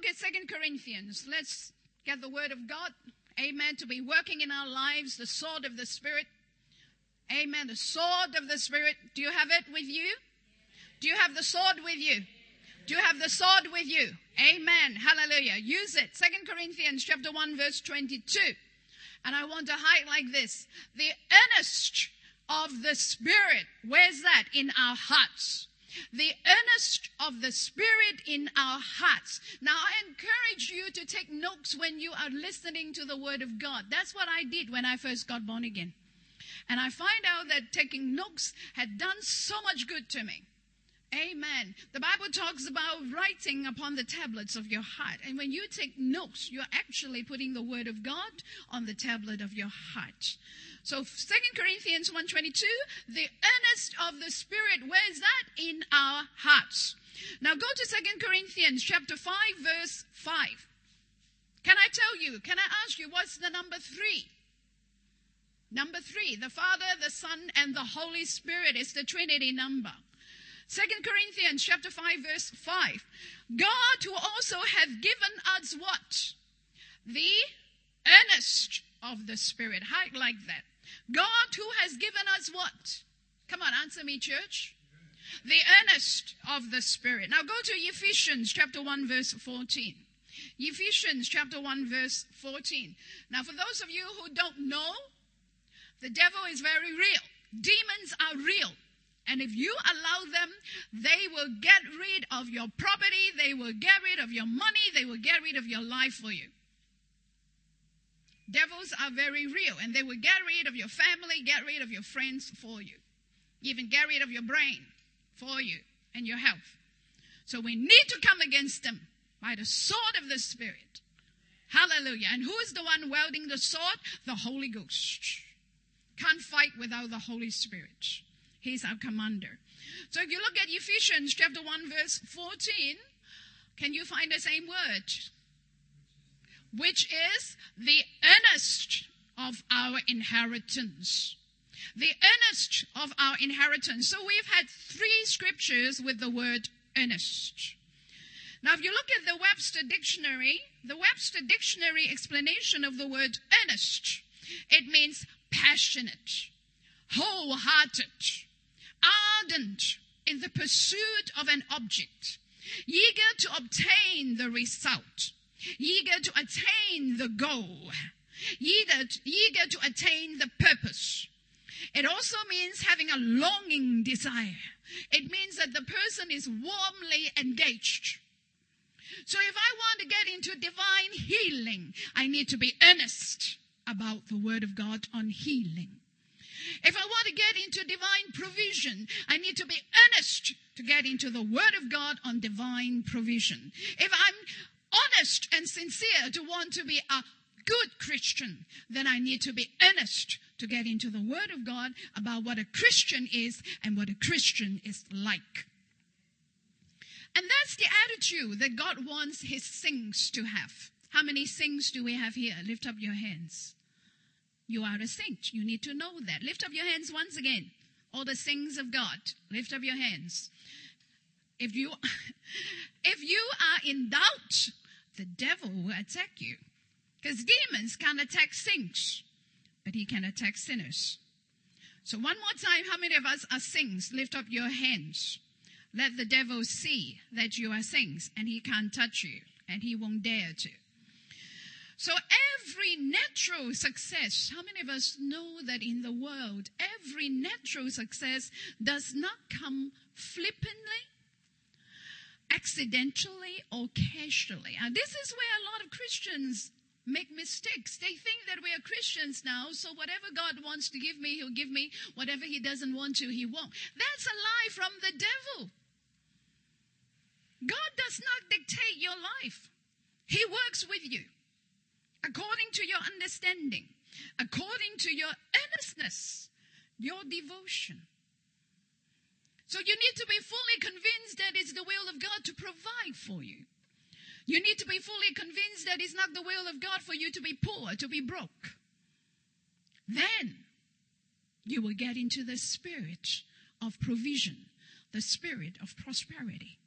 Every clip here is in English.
look at Second Corinthians. Let's get the word of God. Amen. To be working in our lives, the sword of the Spirit. Amen. The sword of the Spirit. Do you have it with you? Do you have the sword with you? Do you have the sword with you? Amen. Hallelujah. Use it. Second Corinthians chapter 1 verse 22. And I want to highlight this. The earnest of the Spirit. Where's that? In our hearts. The earnest of the Spirit in our hearts. Now I encourage you to take notes when you are listening to the Word of God. That's what I did when I first got born again. And I find out that taking notes had done so much good to me. Amen. The Bible talks about writing upon the tablets of your heart. And when you take notes, you're actually putting the word of God on the tablet of your heart. So 2 Corinthians 1.22, the earnest of the Spirit, where is that? In our hearts. Now go to 2 Corinthians chapter 5 verse 5. Can I tell you, can I ask you, what's the number three? Number three, the Father, the Son, and the Holy Spirit is the Trinity number. Second Corinthians chapter 5 verse 5. God who also hath given us what? The earnest of the Spirit. Like that. God who has given us what? Come on, answer me, church. The earnest of the Spirit. Now go to Ephesians chapter 1 verse 14. Ephesians chapter 1 verse 14. Now for those of you who don't know, the devil is very real. Demons are real. And if you allow them, they will get rid of your property, they will get rid of your money, they will get rid of your life for you. Devils are very real and they will get rid of your family, get rid of your friends for you, even get rid of your brain for you and your health. So we need to come against them by the sword of the Spirit. Hallelujah. And who is the one wielding the sword? The Holy Ghost. Can't fight without the Holy Spirit. He's our commander. So if you look at Ephesians chapter 1 verse 14, can you find the same word? Which is the earnest of our inheritance. The earnest of our inheritance. So we've had three scriptures with the word earnest. Now, if you look at the Webster Dictionary, the Webster Dictionary explanation of the word earnest, it means passionate, wholehearted, ardent in the pursuit of an object, eager to obtain the result, eager to attain the goal, eager to, eager to attain the purpose. It also means having a longing desire. It means that the person is warmly engaged. So if I want to get into divine healing, I need to be earnest about the word of God on healing. If I want to get into divine provision, I need to be earnest to get into the Word of God on divine provision. If I'm honest and sincere to want to be a good Christian, then I need to be earnest to get into the Word of God about what a Christian is and what a Christian is like. And that's the attitude that God wants His saints to have. How many saints do we have here? Lift up your hands. You are a saint. You need to know that. Lift up your hands once again. All the saints of God, lift up your hands. If you, if you are in doubt, the devil will attack you. Because demons can attack saints, but he can attack sinners. So one more time, how many of us are saints? Lift up your hands. Let the devil see that you are saints and he can't touch you and he won't dare to. So every natural success, how many of us know that in the world, every natural success does not come flippantly, accidentally, or casually. And this is where a lot of Christians make mistakes. They think that we are Christians now, so whatever God wants to give me, He'll give me. Whatever He doesn't want to, He won't. That's a lie from the devil. God does not dictate your life. He works with you according to your understanding, according to your earnestness, your devotion. So you need to be fully convinced that it's the will of God to provide for you. You need to be fully convinced that it's not the will of God for you to be poor, to be broke. Then you will get into the spirit of provision, the spirit of prosperity.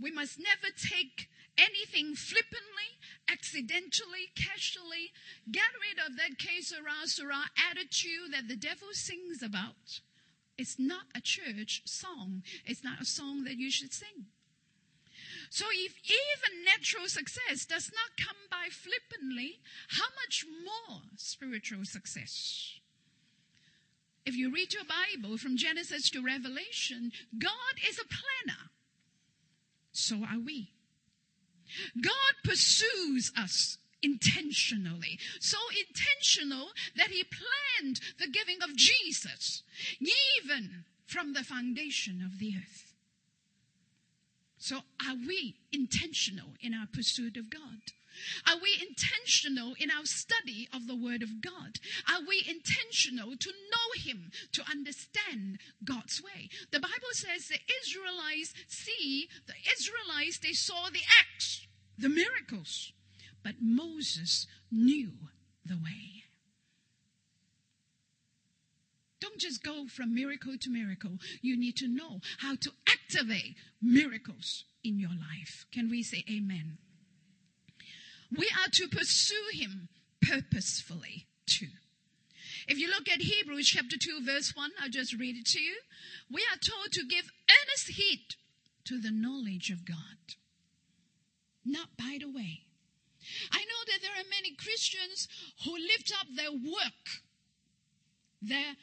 We must never take anything flippantly, accidentally, casually get rid of that que sera, sera attitude that the devil sings about. It's not a church song. It's not a song that you should sing. So if even natural success does not come by flippantly, how much more spiritual success? If you read your Bible from Genesis to Revelation, God is a planner. So are we. God pursues us intentionally. So intentional that he planned the giving of Jesus even from the foundation of the earth. So are we intentional in our pursuit of God? Are we intentional in our study of the Word of God? Are we intentional to know Him, to understand God's way? The Bible says the Israelites see, the Israelites, they saw the acts, the miracles, but Moses knew the way. Don't just go from miracle to miracle. You need to know how to activate miracles in your life. Can we say amen? We are to pursue him purposefully too. If you look at Hebrews chapter 2 verse 1, I'll just read it to you. We are told to give earnest heed to the knowledge of God. Not by the way. I know that there are many Christians who lift up their work, their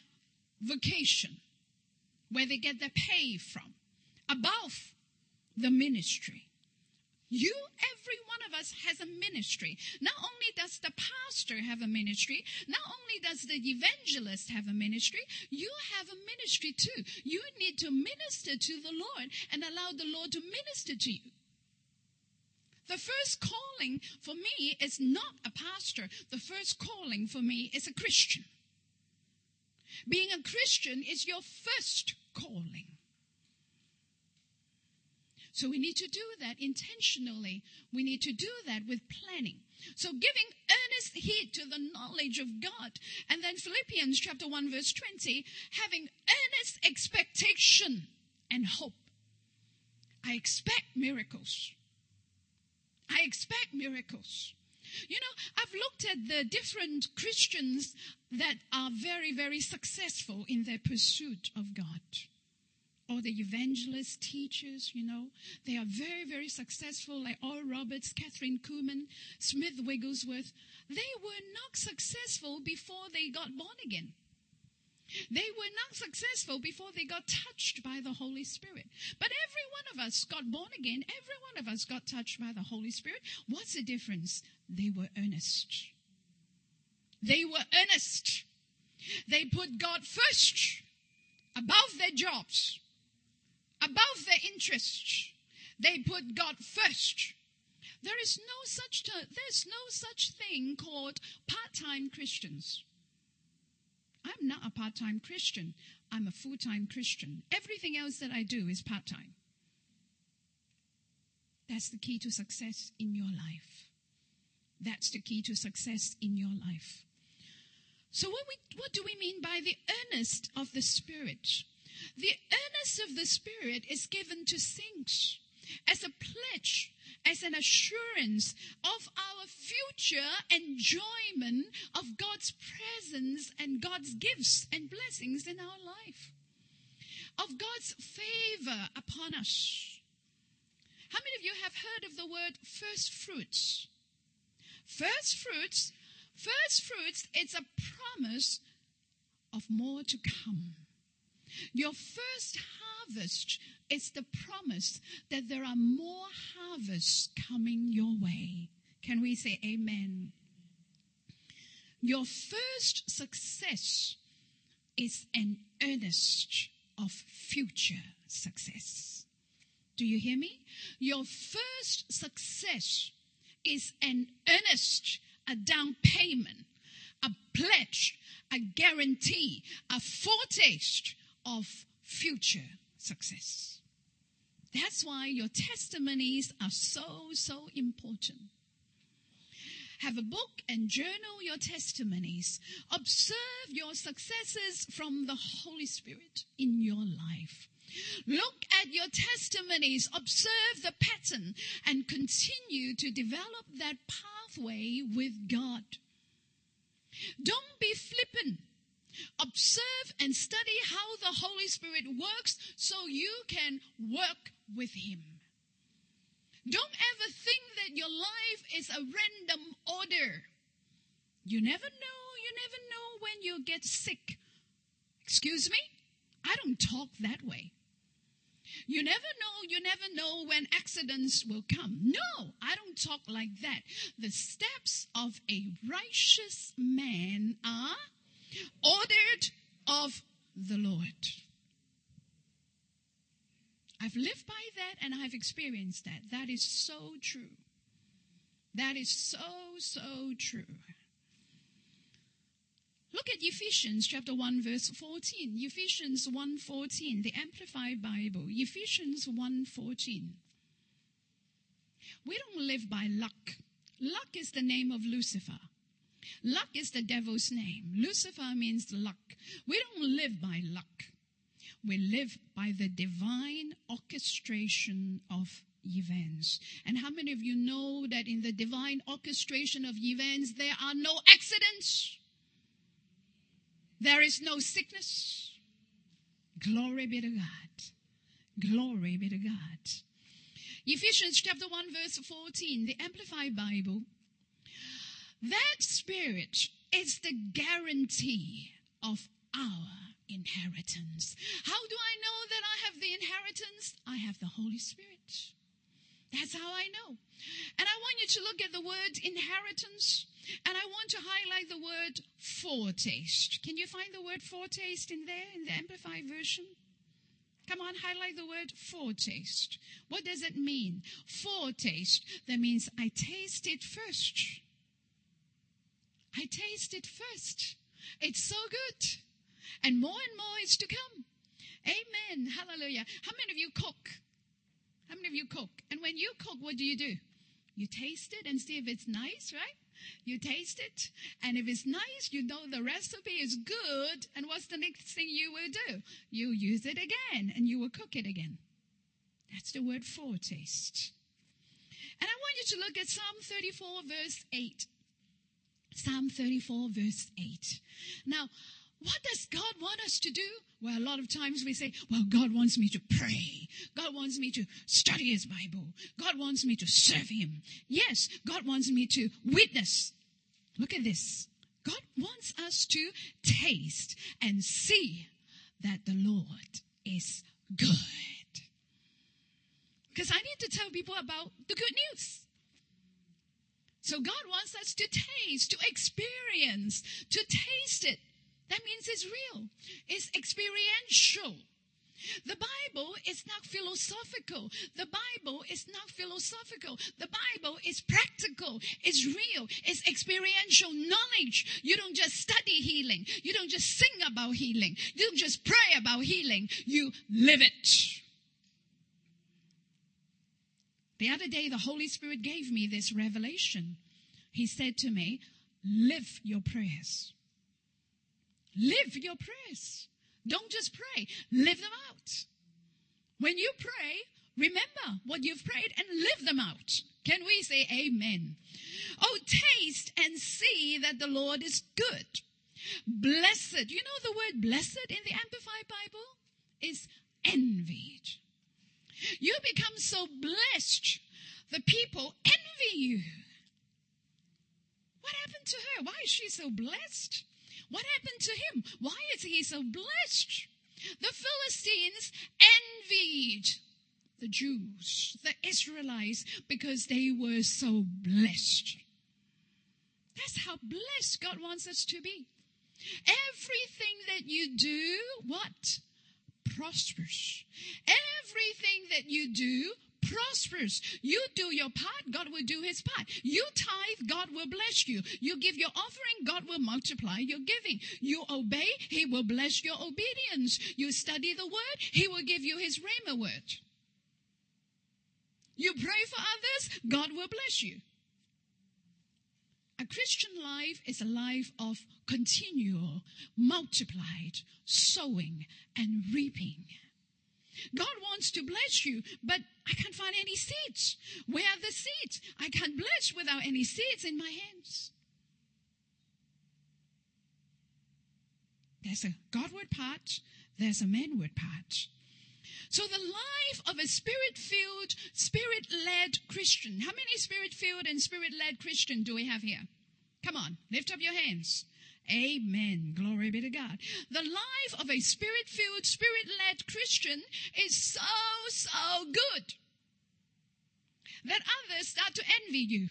vocation, where they get their pay from, above the ministry. You, every one of us has a ministry. Not only does the pastor have a ministry, not only does the evangelist have a ministry, you have a ministry too. You need to minister to the Lord and allow the Lord to minister to you. The first calling for me is not a pastor. The first calling for me is a Christian. Being a Christian is your first calling. So we need to do that intentionally. We need to do that with planning. So giving earnest heed to the knowledge of God. And then Philippians chapter 1 verse 20, having earnest expectation and hope. I expect miracles. I expect miracles. You know, I've looked at the different Christians that are very, very successful in their pursuit of God or the evangelists, teachers, you know, they are very, very successful, like Oral Roberts, Kathryn Kuhlman, Smith Wigglesworth. They were not successful before they got born again. They were not successful before they got touched by the Holy Spirit. But every one of us got born again. Every one of us got touched by the Holy Spirit. What's the difference? They were earnest. They were earnest. They put God first above their jobs above their interests. They put God first. There is no such ter- there's no such thing called part-time Christians. I'm not a part-time Christian. I'm a full-time Christian. Everything else that I do is part-time. That's the key to success in your life. That's the key to success in your life. So what, we, what do we mean by the earnest of the Spirit? The earnest of the Spirit is given to saints as a pledge, as an assurance of our future enjoyment of God's presence and God's gifts and blessings in our life, of God's favor upon us. How many of you have heard of the word first fruits? First fruits, first fruits, it's a promise of more to come. Your first harvest is the promise that there are more harvests coming your way. Can we say amen? Your first success is an earnest of future success. Do you hear me? Your first success is an earnest, a down payment, a pledge, a guarantee, a foretaste of future success. That's why your testimonies are so, so important. Have a book and journal your testimonies. Observe your successes from the Holy Spirit in your life. Look at your testimonies, observe the pattern, and continue to develop that pathway with God. Don't be flippant. Observe and study how the Holy Spirit works so you can work with Him. Don't ever think that your life is a random order. You never know, you never know when you'll get sick. Excuse me? I don't talk that way. You never know, you never know when accidents will come. No, I don't talk like that. The steps of a righteous man are ordered of the Lord. I've lived by that and I've experienced that. That is so true. That is so, so true. Look at Ephesians chapter 1 verse 14. Ephesians 1:14, the Amplified Bible. Ephesians 1:14. We don't live by luck. Luck is the name of Lucifer. Luck is the devil's name. Lucifer means luck. We don't live by luck. We live by the divine orchestration of events. And how many of you know that in the divine orchestration of events, there are no accidents? There is no sickness. Glory be to God. Glory be to God. Ephesians chapter 1 verse 14, the Amplified Bible. That spirit is the guarantee of our inheritance. How do I know that I have the inheritance? I have the Holy Spirit. That's how I know. And I want you to look at the word inheritance and I want to highlight the word foretaste. Can you find the word foretaste in there in the Amplified Version? Come on, highlight the word foretaste. What does it mean? Foretaste. That means I taste it first. I taste it first. It's so good. And more and more is to come. Amen. Hallelujah. How many of you cook? How many of you cook? And when you cook, what do you do? You taste it and see if it's nice, right? You taste it, and if it's nice, you know the recipe is good. And what's the next thing you will do? You use it again, and you will cook it again. That's the word foretaste. And I want you to look at Psalm 34, verse 8. Psalm 34, verse 8. Now, what does God want us to do? Well, a lot of times we say, well, God wants me to pray. God wants me to study His Bible. God wants me to serve Him. Yes, God wants me to witness. Look at this. God wants us to taste and see that the Lord is good. Because I need to tell people about the good news. So God wants us to taste, to experience, to taste it. That means it's real. It's experiential. The Bible is not philosophical. The Bible is not philosophical. The Bible is practical. It's real. It's experiential knowledge. You don't just study healing. You don't just sing about healing. You don't just pray about healing. You live it. The other day, the Holy Spirit gave me this revelation. He said to me, live your prayers. Live your prayers. Don't just pray, live them out. When you pray, remember what you've prayed and live them out. Can we say amen? Oh, taste and see that the Lord is good. Blessed. You know the word blessed in the Amplified Bible is envied. You become so blessed, the people envy you. What happened to her? Why is she so blessed? What happened to him? Why is he so blessed? The Philistines envied the Jews, the Israelites, because they were so blessed. That's how blessed God wants us to be. Everything that you do, what? Prospers. Everything that you do prospers. You do your part, God will do his part. You tithe, God will bless you. You give your offering, God will multiply your giving. You obey, he will bless your obedience. You study the word, he will give you his rhema word. You pray for others, God will bless you. A Christian life is a life of continual, multiplied sowing and reaping. God wants to bless you, but I can't find any seeds. Where are the seeds? I can't bless without any seeds in my hands. There's a Godward part, there's a manward part. So the life of a spirit-filled, spirit-led Christian. How many spirit-filled and spirit-led Christian do we have here? Come on, lift up your hands. Amen. Glory be to God. The life of a spirit filled, spirit led Christian is so, so good that others start to envy you.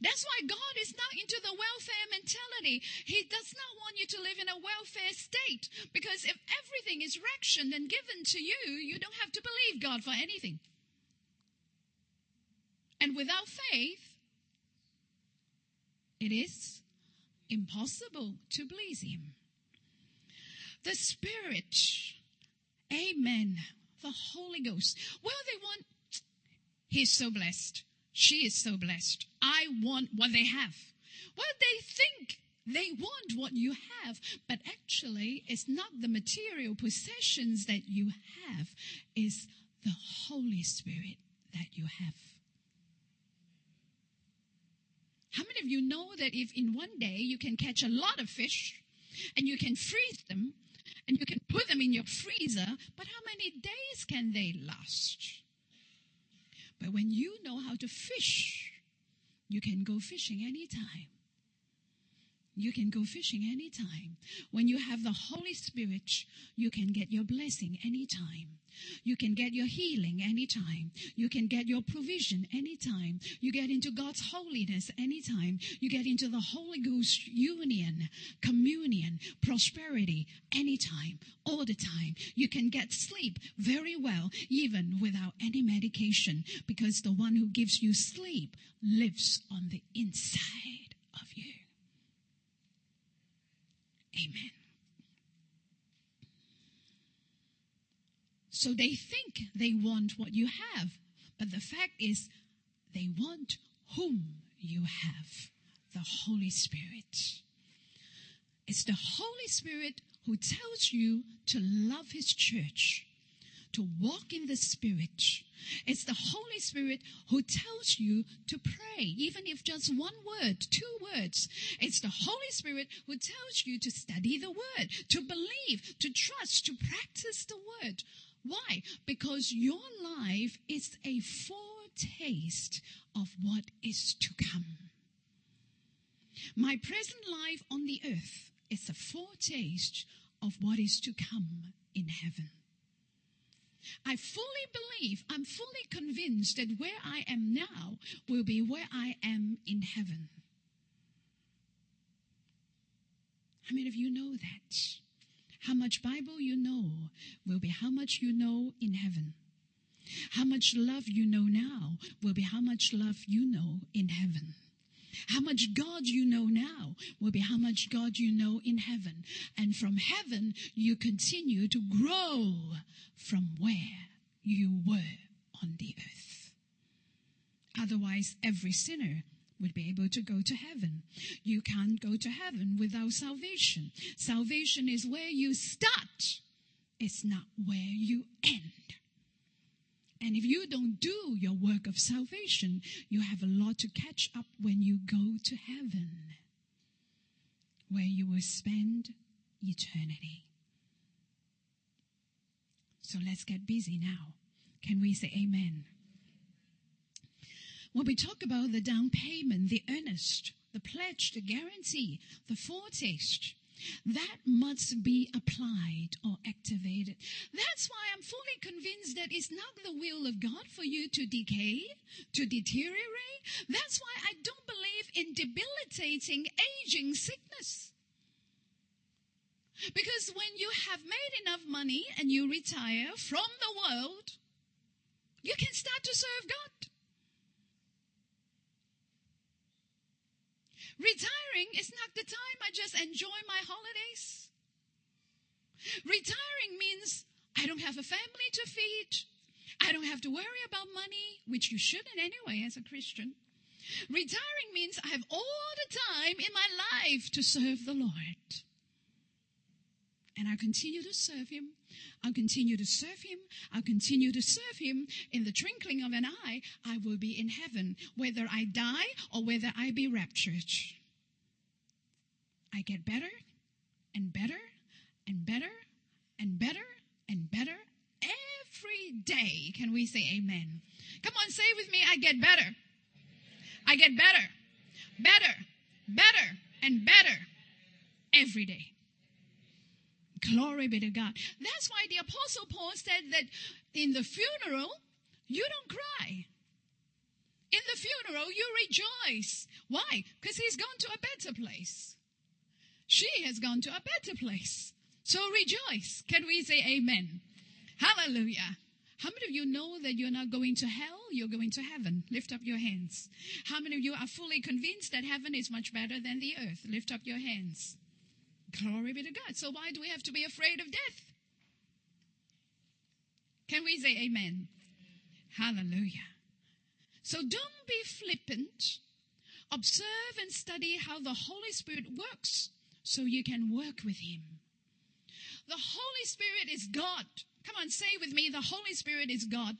That's why God is not into the welfare mentality. He does not want you to live in a welfare state. Because if everything is rationed and given to you, you don't have to believe God for anything. And without faith, it is impossible to please Him. The Spirit, Amen. The Holy Ghost. Well, they want, He's so blessed. She is so blessed. I want what they have. Well, they think they want what you have, but actually, it's not the material possessions that you have, it's the Holy Spirit that you have. How many of you know that if in one day you can catch a lot of fish and you can freeze them and you can put them in your freezer, but how many days can they last? But when you know how to fish, you can go fishing anytime. You can go fishing anytime. When you have the Holy Spirit, you can get your blessing anytime. You can get your healing anytime. You can get your provision anytime. You get into God's holiness anytime. You get into the Holy Ghost union, communion, prosperity anytime, all the time. You can get sleep very well, even without any medication, because the one who gives you sleep lives on the inside of you. Amen. So they think they want what you have, but the fact is they want whom you have the Holy Spirit. It's the Holy Spirit who tells you to love His church to walk in the Spirit. It's the Holy Spirit who tells you to pray, even if just one word, two words. It's the Holy Spirit who tells you to study the Word, to believe, to trust, to practice the Word. Why? Because your life is a foretaste of what is to come. My present life on the earth is a foretaste of what is to come in heaven. I fully believe, I'm fully convinced that where I am now will be where I am in heaven. How many of you know that? How much Bible you know will be how much you know in heaven. How much love you know now will be how much love you know in heaven. How much God you know now will be how much God you know in heaven. And from heaven, you continue to grow from where you were on the earth. Otherwise, every sinner would be able to go to heaven. You can't go to heaven without salvation. Salvation is where you start. It's not where you end. And if you don't do your work of salvation, you have a lot to catch up when you go to heaven, where you will spend eternity. So let's get busy now. Can we say amen? When we talk about the down payment, the earnest, the pledge, the guarantee, the foretaste, that must be applied or activated. That's why I'm fully convinced that it's not the will of God for you to decay, to deteriorate. That's why I don't believe in debilitating aging sickness. Because when you have made enough money and you retire from the world, you can start to serve God. Retiring is not the time I just enjoy my holidays. Retiring means I don't have a family to feed. I don't have to worry about money, which you shouldn't anyway as a Christian. Retiring means I have all the time in my life to serve the Lord. And I continue to serve Him I'll continue to serve him. I'll continue to serve him. In the twinkling of an eye, I will be in heaven, whether I die or whether I be raptured. I get better and better and better and better and better every day. Can we say amen? Come on, say with me, I get better. I get better, better, better, and better every day. Glory be to God. That's why the apostle Paul said that in the funeral, you don't cry. In the funeral, you rejoice. Why? Because he's gone to a better place. She has gone to a better place. So rejoice. Can we say amen? Hallelujah. How many of you know that you're not going to hell? You're going to heaven. Lift up your hands. How many of you are fully convinced that heaven is much better than the earth? Lift up your hands. Glory be to God. So why do we have to be afraid of death? Can we say amen? Hallelujah. So don't be flippant. Observe and study how the Holy Spirit works so you can work with Him. The Holy Spirit is God. Come on, say with me, the Holy Spirit is God.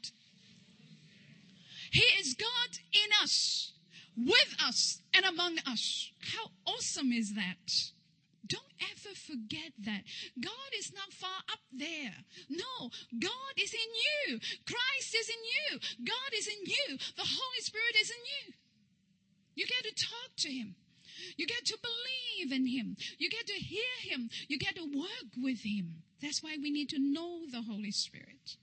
He is God in us, with us, and among us. How awesome is that? Don't ever forget that. God is not far up there. No, God is in you. Christ is in you. God is in you. The Holy Spirit is in you. You get to talk to Him. You get to believe in Him. You get to hear Him. You get to work with Him. That's why we need to know the Holy Spirit.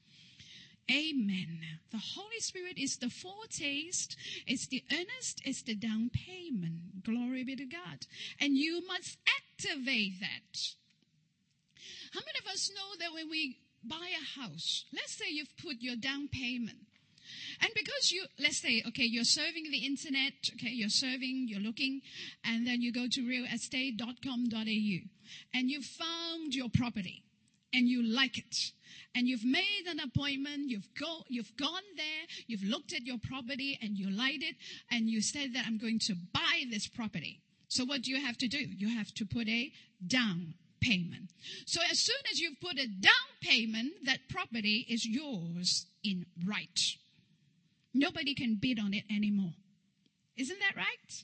Amen. The Holy Spirit is the foretaste, it's the earnest, it's the down payment. Glory be to God. And you must activate that. How many of us know that when we buy a house, let's say you've put your down payment, and because you, let's say, okay, you're serving the internet, okay, you're serving, you're looking, and then you go to realestate.com.au and you found your property and you like it and you've made an appointment you've go you've gone there you've looked at your property and you liked it and you said that i'm going to buy this property so what do you have to do you have to put a down payment so as soon as you've put a down payment that property is yours in right nobody can bid on it anymore isn't that right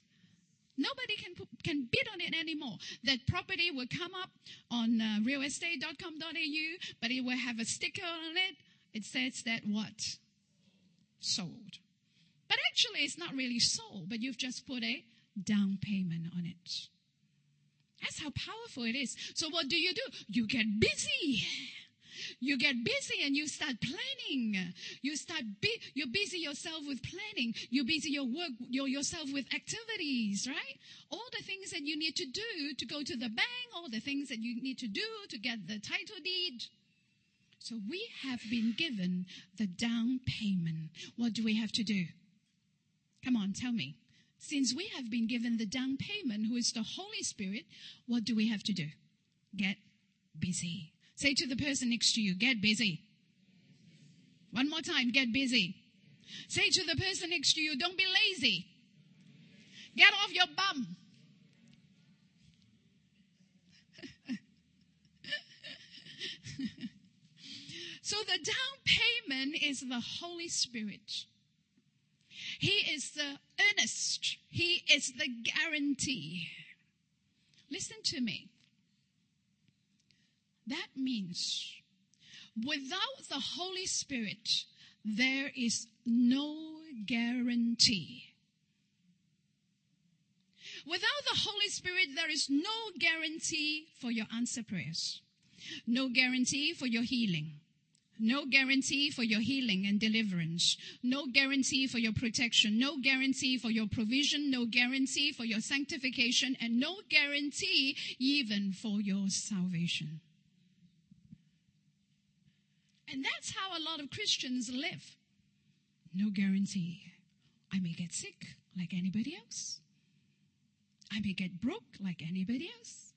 Nobody can, can bid on it anymore. That property will come up on uh, realestate.com.au, but it will have a sticker on it. It says that what? Sold. But actually, it's not really sold, but you've just put a down payment on it. That's how powerful it is. So what do you do? You get busy. You get busy and you start planning. You start, be, you busy yourself with planning. You busy your work, your, yourself with activities, right? All the things that you need to do to go to the bank, all the things that you need to do to get the title deed. So we have been given the down payment. What do we have to do? Come on, tell me. Since we have been given the down payment, who is the Holy Spirit, what do we have to do? Get busy. Say to the person next to you, get busy. One more time, get busy. Say to the person next to you, don't be lazy. Get off your bum. so the down payment is the Holy Spirit. He is the earnest. He is the guarantee. Listen to me. That means without the Holy Spirit, there is no guarantee. Without the Holy Spirit, there is no guarantee for your answer prayers. No guarantee for your healing. No guarantee for your healing and deliverance. No guarantee for your protection. No guarantee for your provision. No guarantee for your sanctification. And no guarantee even for your salvation. And that's how a lot of Christians live. No guarantee. I may get sick like anybody else. I may get broke like anybody else.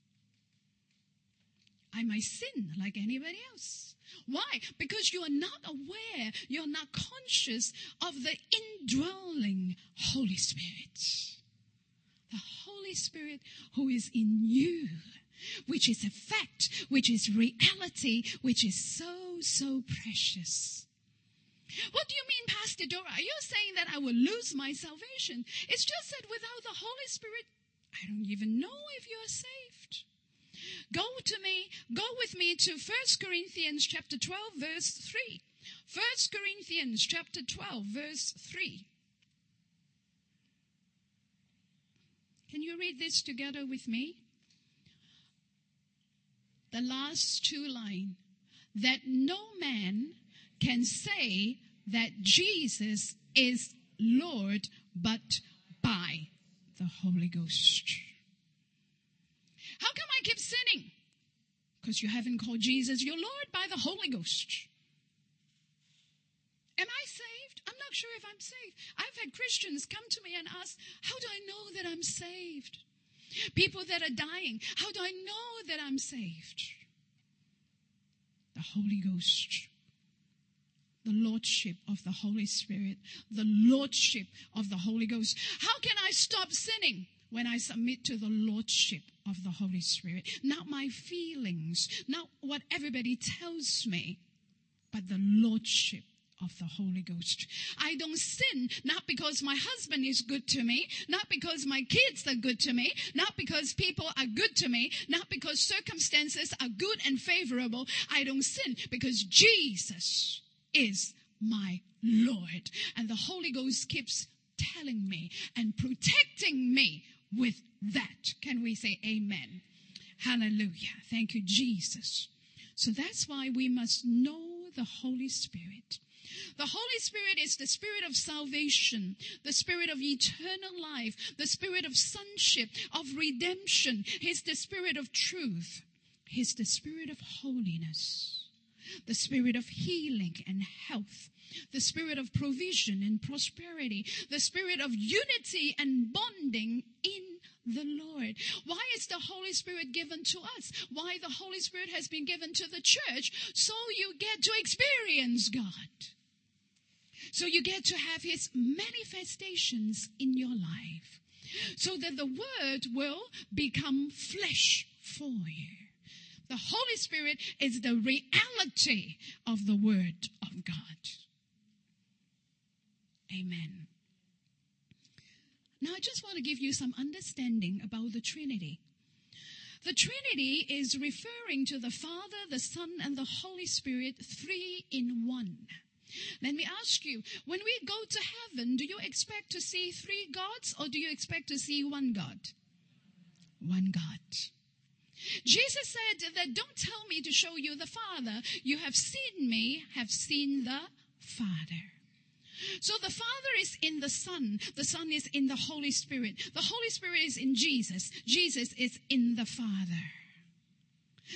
I might sin like anybody else. Why? Because you are not aware, you're not conscious of the indwelling Holy Spirit. The Holy Spirit who is in you which is a fact, which is reality, which is so, so precious. What do you mean, Pastor Dora? Are you saying that I will lose my salvation? It's just that without the Holy Spirit, I don't even know if you are saved. Go to me, go with me to 1 Corinthians chapter 12 verse 3. 1 Corinthians chapter 12 verse 3. Can you read this together with me? The last two lines. That no man can say that Jesus is Lord but by the Holy Ghost. How come I keep sinning? Because you haven't called Jesus your Lord by the Holy Ghost. Am I saved? I'm not sure if I'm saved. I've had Christians come to me and ask, How do I know that I'm saved? People that are dying, how do I know that I'm saved? The Holy Ghost. The Lordship of the Holy Spirit. The Lordship of the Holy Ghost. How can I stop sinning? When I submit to the Lordship of the Holy Spirit. Not my feelings, not what everybody tells me, but the Lordship of the Holy Ghost. I don't sin not because my husband is good to me, not because my kids are good to me, not because people are good to me, not because circumstances are good and favorable. I don't sin because Jesus is my Lord. And the Holy Ghost keeps telling me and protecting me with that. Can we say amen? Hallelujah. Thank you, Jesus. So that's why we must know the Holy Spirit. The Holy Spirit is the spirit of salvation, the spirit of eternal life, the spirit of sonship, of redemption. He's the spirit of truth. He's the spirit of holiness, the spirit of healing and health, the spirit of provision and prosperity, the spirit of unity and bonding in the Lord. Why is the Holy Spirit given to us? Why the Holy Spirit has been given to the church? So you get to experience God. So you get to have his manifestations in your life. So that the word will become flesh for you. The Holy Spirit is the reality of the word of God. Amen. Now I just want to give you some understanding about the Trinity. The Trinity is referring to the Father, the Son, and the Holy Spirit, three in one. Let me ask you, when we go to heaven, do you expect to see three gods or do you expect to see one God? One God. Jesus said that don't tell me to show you the Father. You have seen me, have seen the Father. So the Father is in the Son. The Son is in the Holy Spirit. The Holy Spirit is in Jesus. Jesus is in the Father.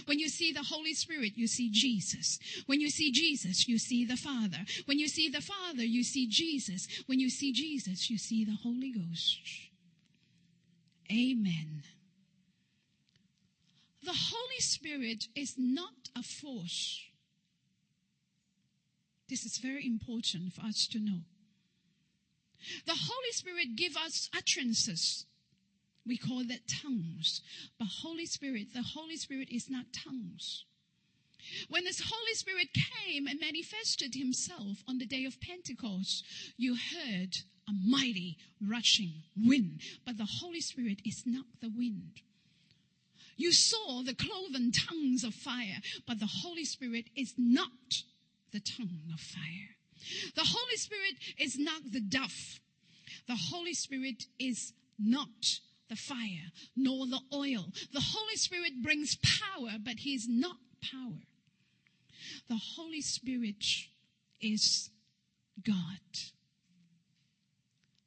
When you see the Holy Spirit, you see Jesus. When you see Jesus, you see the Father. When you see the Father, you see Jesus. When you see Jesus, you see the Holy Ghost. Amen. The Holy Spirit is not a force. This is very important for us to know. The Holy Spirit give us utterances we call that tongues. But Holy Spirit, the Holy Spirit is not tongues. When this Holy Spirit came and manifested himself on the day of Pentecost, you heard a mighty rushing wind. But the Holy Spirit is not the wind. You saw the cloven tongues of fire, but the Holy Spirit is not the tongue of fire. The Holy Spirit is not the dove. The Holy Spirit is not the fire nor the oil. The Holy Spirit brings power, but He is not power. The Holy Spirit is God.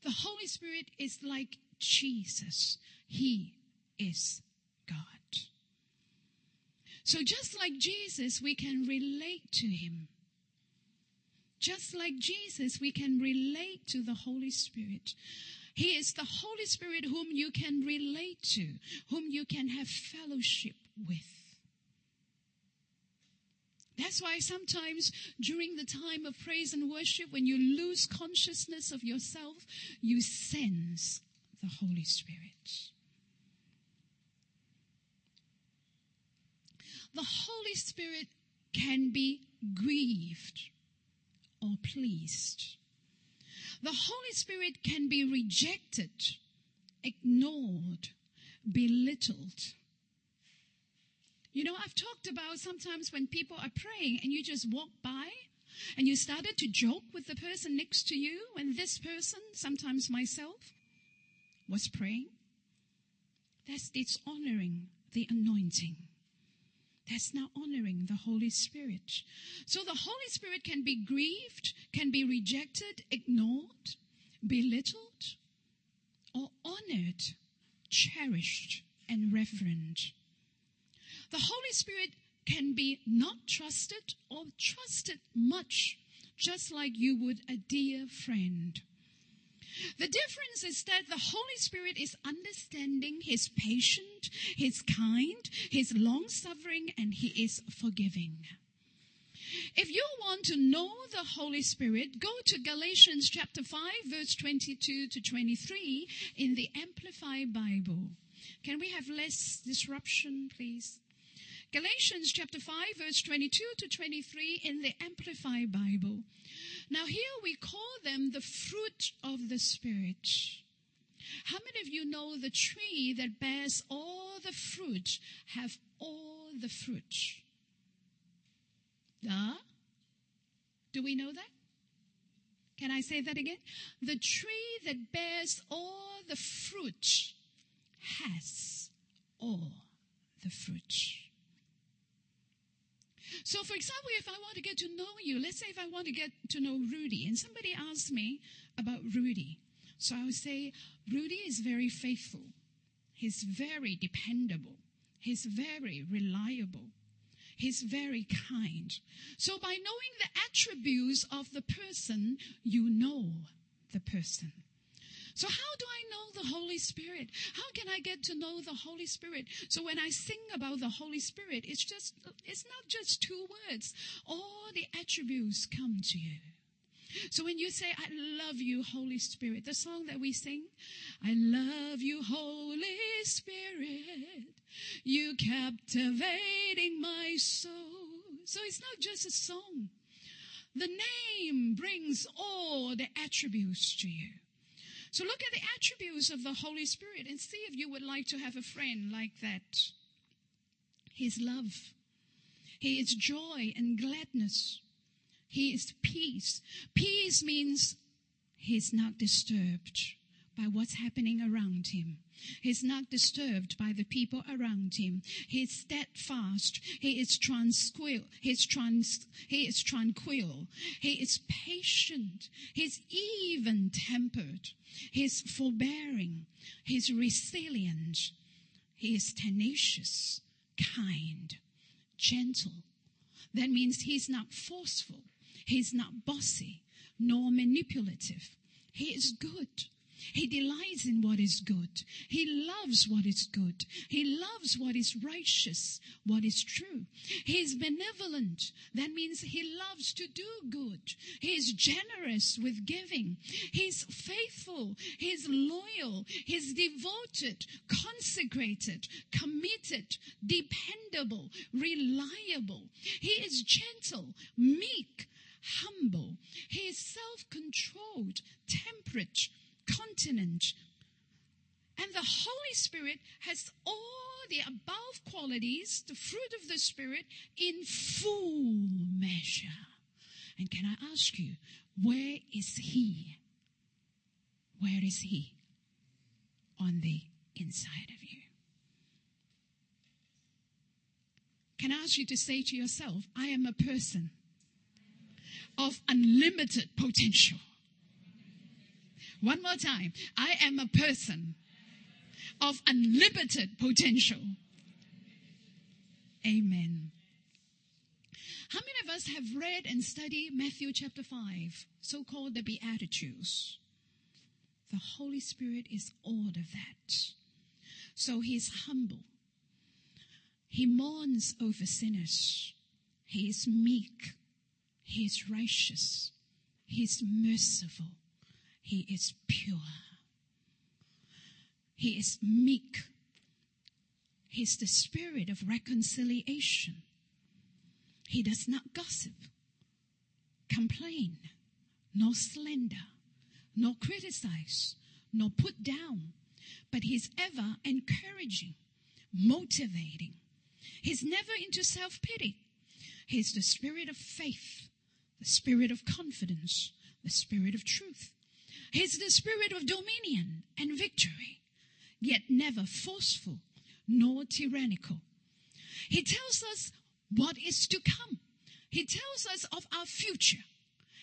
The Holy Spirit is like Jesus. He is God. So just like Jesus, we can relate to Him. Just like Jesus, we can relate to the Holy Spirit. He is the Holy Spirit whom you can relate to, whom you can have fellowship with. That's why sometimes during the time of praise and worship, when you lose consciousness of yourself, you sense the Holy Spirit. The Holy Spirit can be grieved or pleased. The Holy Spirit can be rejected, ignored, belittled. You know, I've talked about sometimes when people are praying and you just walk by and you started to joke with the person next to you when this person, sometimes myself, was praying. That's dishonoring the anointing. That's not honoring the Holy Spirit. So the Holy Spirit can be grieved, can be rejected, ignored, belittled, or honored, cherished, and reverent. The Holy Spirit can be not trusted or trusted much, just like you would a dear friend. The difference is that the Holy Spirit is understanding, He's patient, He's kind, He's long suffering, and He is forgiving. If you want to know the Holy Spirit, go to Galatians chapter 5, verse 22 to 23 in the Amplified Bible. Can we have less disruption, please? Galatians chapter 5, verse 22 to 23 in the Amplified Bible. Now, here we call them the fruit of the Spirit. How many of you know the tree that bears all the fruit have all the fruit? Duh. Do we know that? Can I say that again? The tree that bears all the fruit has all the fruit. So, for example, if I want to get to know you, let's say if I want to get to know Rudy, and somebody asks me about Rudy, so I would say, Rudy is very faithful. He's very dependable. He's very reliable. He's very kind. So, by knowing the attributes of the person, you know the person. So how do I know the Holy Spirit? How can I get to know the Holy Spirit? So when I sing about the Holy Spirit, it's just, it's not just two words. All the attributes come to you. So when you say, I love you, Holy Spirit, the song that we sing, I love you, Holy Spirit, you captivating my soul. So it's not just a song. The name brings all the attributes to you. So look at the attributes of the Holy Spirit and see if you would like to have a friend like that. His love. He is joy and gladness. He is peace. Peace means he's not disturbed by what's happening around him. He's not disturbed by the people around him. He's steadfast. He is tranquil. He's trans, he is tranquil. He is patient. He's even tempered. He's forbearing. He's resilient. He is tenacious, kind, gentle. That means he's not forceful. He's not bossy nor manipulative. He is good. He delights in what is good. He loves what is good. He loves what is righteous, what is true. He is benevolent. That means he loves to do good. He is generous with giving. He's faithful. He's loyal. He's devoted, consecrated, committed, dependable, reliable. He is gentle, meek, humble. He is self-controlled, temperate, continent. And the Holy Spirit has all the above qualities, the fruit of the Spirit, in full measure. And can I ask you, where is He? Where is He? On the inside of you. Can I ask you to say to yourself, I am a person of unlimited potential. One more time. I am a person of unlimited potential. Amen. How many of us have read and studied Matthew chapter 5, so called the Beatitudes? The Holy Spirit is all of that. So he's humble. He mourns over sinners. He is meek. He is righteous. He is merciful. He is pure. He is meek. He's the spirit of reconciliation. He does not gossip, complain, nor slander, nor criticize, nor put down, but he's ever encouraging, motivating. He's never into self pity. He's the spirit of faith, the spirit of confidence, the spirit of truth. He's the spirit of dominion and victory, yet never forceful nor tyrannical. He tells us what is to come. He tells us of our future.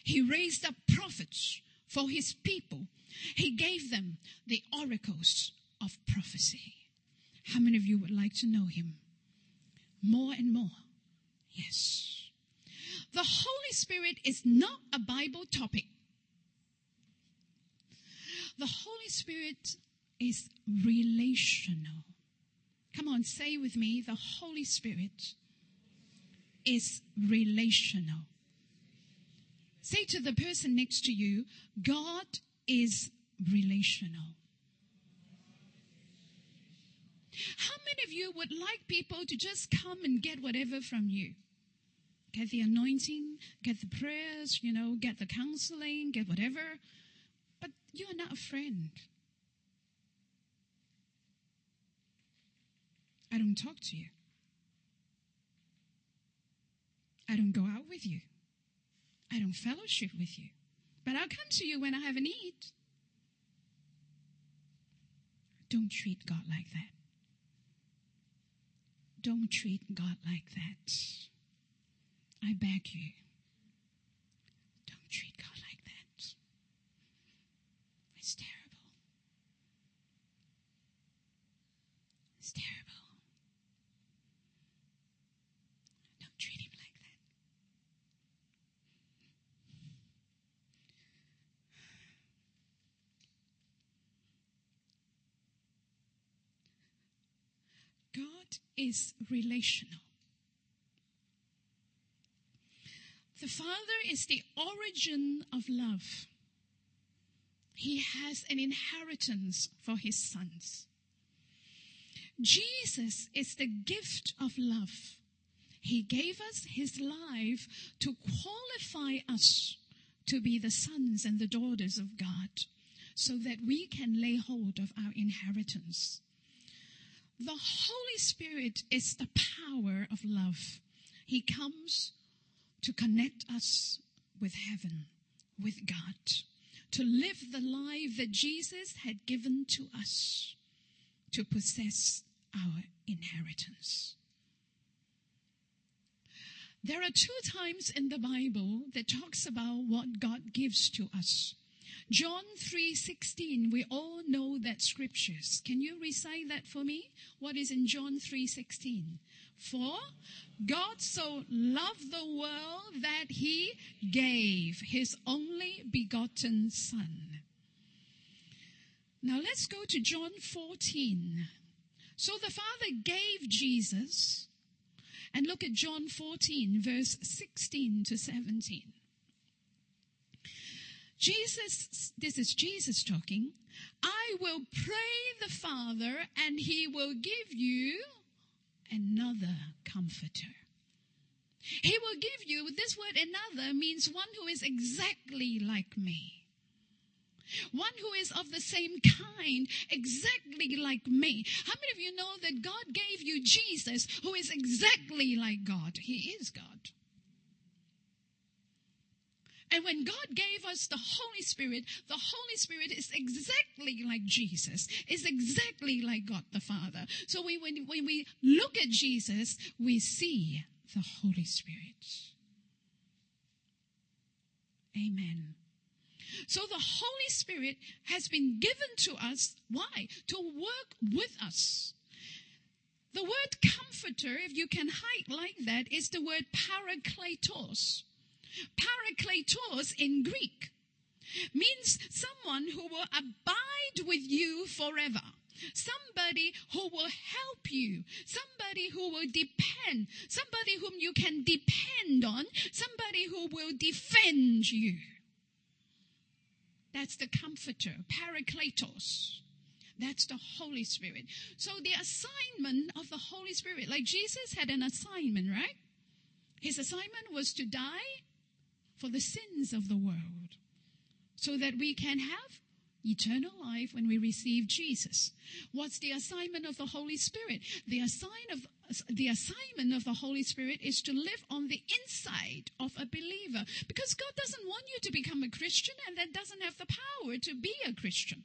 He raised up prophets for his people. He gave them the oracles of prophecy. How many of you would like to know him? More and more. Yes. The Holy Spirit is not a Bible topic. The Holy Spirit is relational. Come on, say with me the Holy Spirit is relational. Say to the person next to you, God is relational. How many of you would like people to just come and get whatever from you? Get the anointing, get the prayers, you know, get the counseling, get whatever. You are not a friend. I don't talk to you. I don't go out with you. I don't fellowship with you. But I'll come to you when I have a need. Don't treat God like that. Don't treat God like that. I beg you. Don't treat God like that. It's terrible. It's terrible. Don't treat him like that. God is relational. The Father is the origin of love. He has an inheritance for his sons. Jesus is the gift of love. He gave us his life to qualify us to be the sons and the daughters of God so that we can lay hold of our inheritance. The Holy Spirit is the power of love. He comes to connect us with heaven, with God, to live the life that Jesus had given to us, to possess our inheritance. There are two times in the Bible that talks about what God gives to us. John 3:16 we all know that scriptures. Can you recite that for me? What is in John 3:16? For God so loved the world that he gave his only begotten son. Now let's go to John 14. So the Father gave Jesus and look at John 14 verse 16 to 17. Jesus, this is Jesus talking. I will pray the Father and he will give you another comforter. He will give you, this word another means one who is exactly like me. One who is of the same kind, exactly like me. How many of you know that God gave you Jesus who is exactly like God? He is God. And when God gave us the Holy Spirit, the Holy Spirit is exactly like Jesus, is exactly like God the Father. So we, when, when we look at Jesus, we see the Holy Spirit. Amen. So the Holy Spirit has been given to us. Why? To work with us. The word comforter, if you can like that, is the word parakletos. Parakletos in Greek means someone who will abide with you forever. Somebody who will help you. Somebody who will depend. Somebody whom you can depend on. Somebody who will defend you. That's the comforter, parakletos. That's the Holy Spirit. So the assignment of the Holy Spirit, like Jesus had an assignment, right? His assignment was to die for the sins of the world so that we can have eternal life when we receive Jesus. What's the assignment of the Holy Spirit? The assign of the assignment of the Holy Spirit is to live on the inside of a believer because God doesn't want you to become a Christian and then doesn't have the power to be a Christian.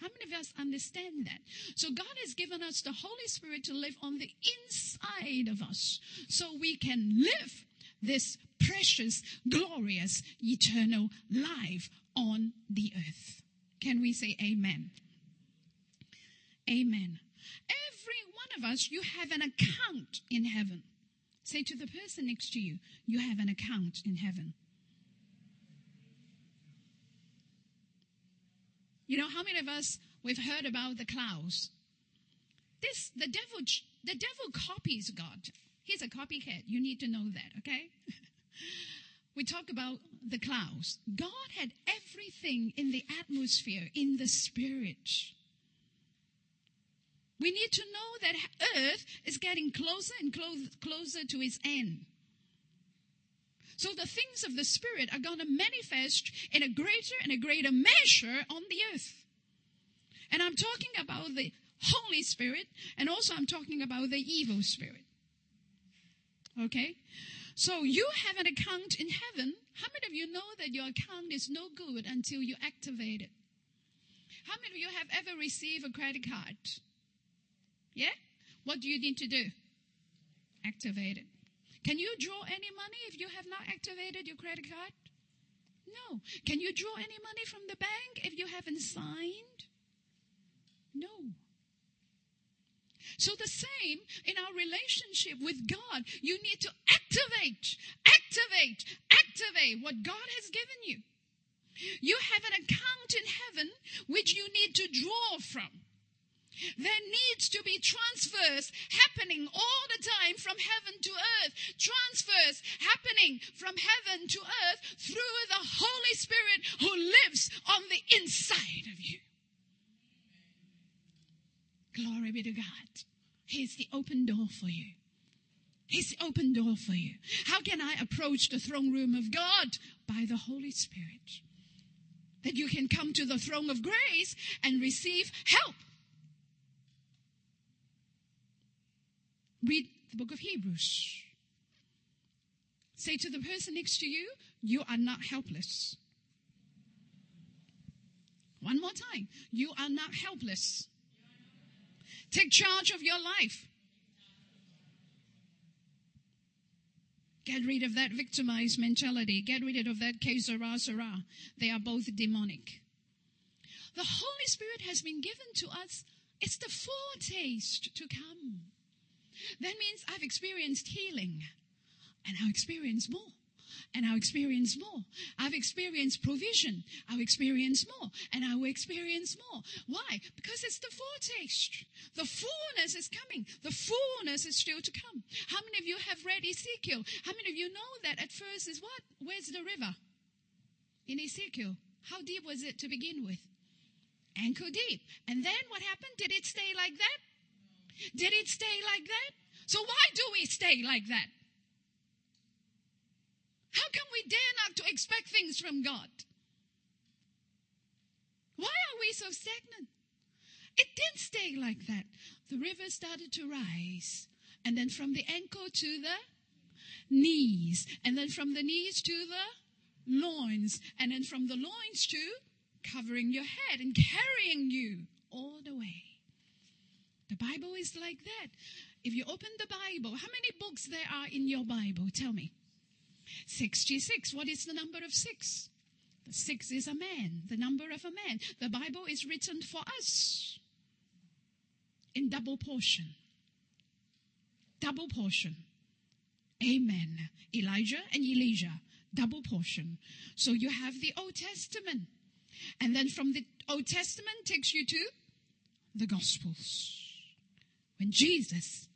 How many of us understand that? So God has given us the Holy Spirit to live on the inside of us so we can live this precious, glorious, eternal life on the earth. Can we say amen? Amen. Every one of us, you have an account in heaven. Say to the person next to you, you have an account in heaven. You know, how many of us we've heard about the clouds? This the devil the devil copies God. He's a copycat. You need to know that, okay? we talk about the clouds. God had everything in the atmosphere, in the spirit. We need to know that earth is getting closer and closer to its end. So the things of the Spirit are going to manifest in a greater and a greater measure on the earth. And I'm talking about the Holy Spirit, and also I'm talking about the evil spirit. Okay? So you have an account in heaven. How many of you know that your account is no good until you activate it? How many of you have ever received a credit card? Yeah? What do you need to do? Activate it. Can you draw any money if you have not activated your credit card? No. Can you draw any money from the bank if you haven't signed? No. So the same in our relationship with God. You need to activate, activate, activate what God has given you. You have an account in heaven which you need to draw from. There needs to be transfers happening all the time from heaven to earth. Transfers happening from heaven to earth through the Holy Spirit who lives on the inside of you. Glory be to God. He's the open door for you. He's the open door for you. How can I approach the throne room of God? By the Holy Spirit. That you can come to the throne of grace and receive help. Read the book of Hebrews. Say to the person next to you, you are not helpless. One more time. You are not helpless. Take charge of your life. Get rid of that victimized mentality. Get rid of that que sera, sera. They are both demonic. The Holy Spirit has been given to us. It's the foretaste to come. That means I've experienced healing and I'll experience more and I'll experience more. I've experienced provision. I'll experience more and I will experience more. Why? Because it's the foretaste. The fullness is coming. The fullness is still to come. How many of you have read Ezekiel? How many of you know that at first is what? Where's the river? In Ezekiel. How deep was it to begin with? Ankle deep. And then what happened? Did it stay like that? Did it stay like that? So why do we stay like that? How come we dare not to expect things from God? Why are we so stagnant? It didn't stay like that. The river started to rise. And then from the ankle to the knees. And then from the knees to the loins. And then from the loins to covering your head and carrying you all the way. The Bible is like that. If you open the Bible, how many books there are in your Bible? Tell me. 66. What is the number of six? The six is a man, the number of a man. The Bible is written for us in double portion. Double portion. Amen. Elijah and Elisha, double portion. So you have the Old Testament. And then from the Old Testament takes you to the Gospels. When Jesus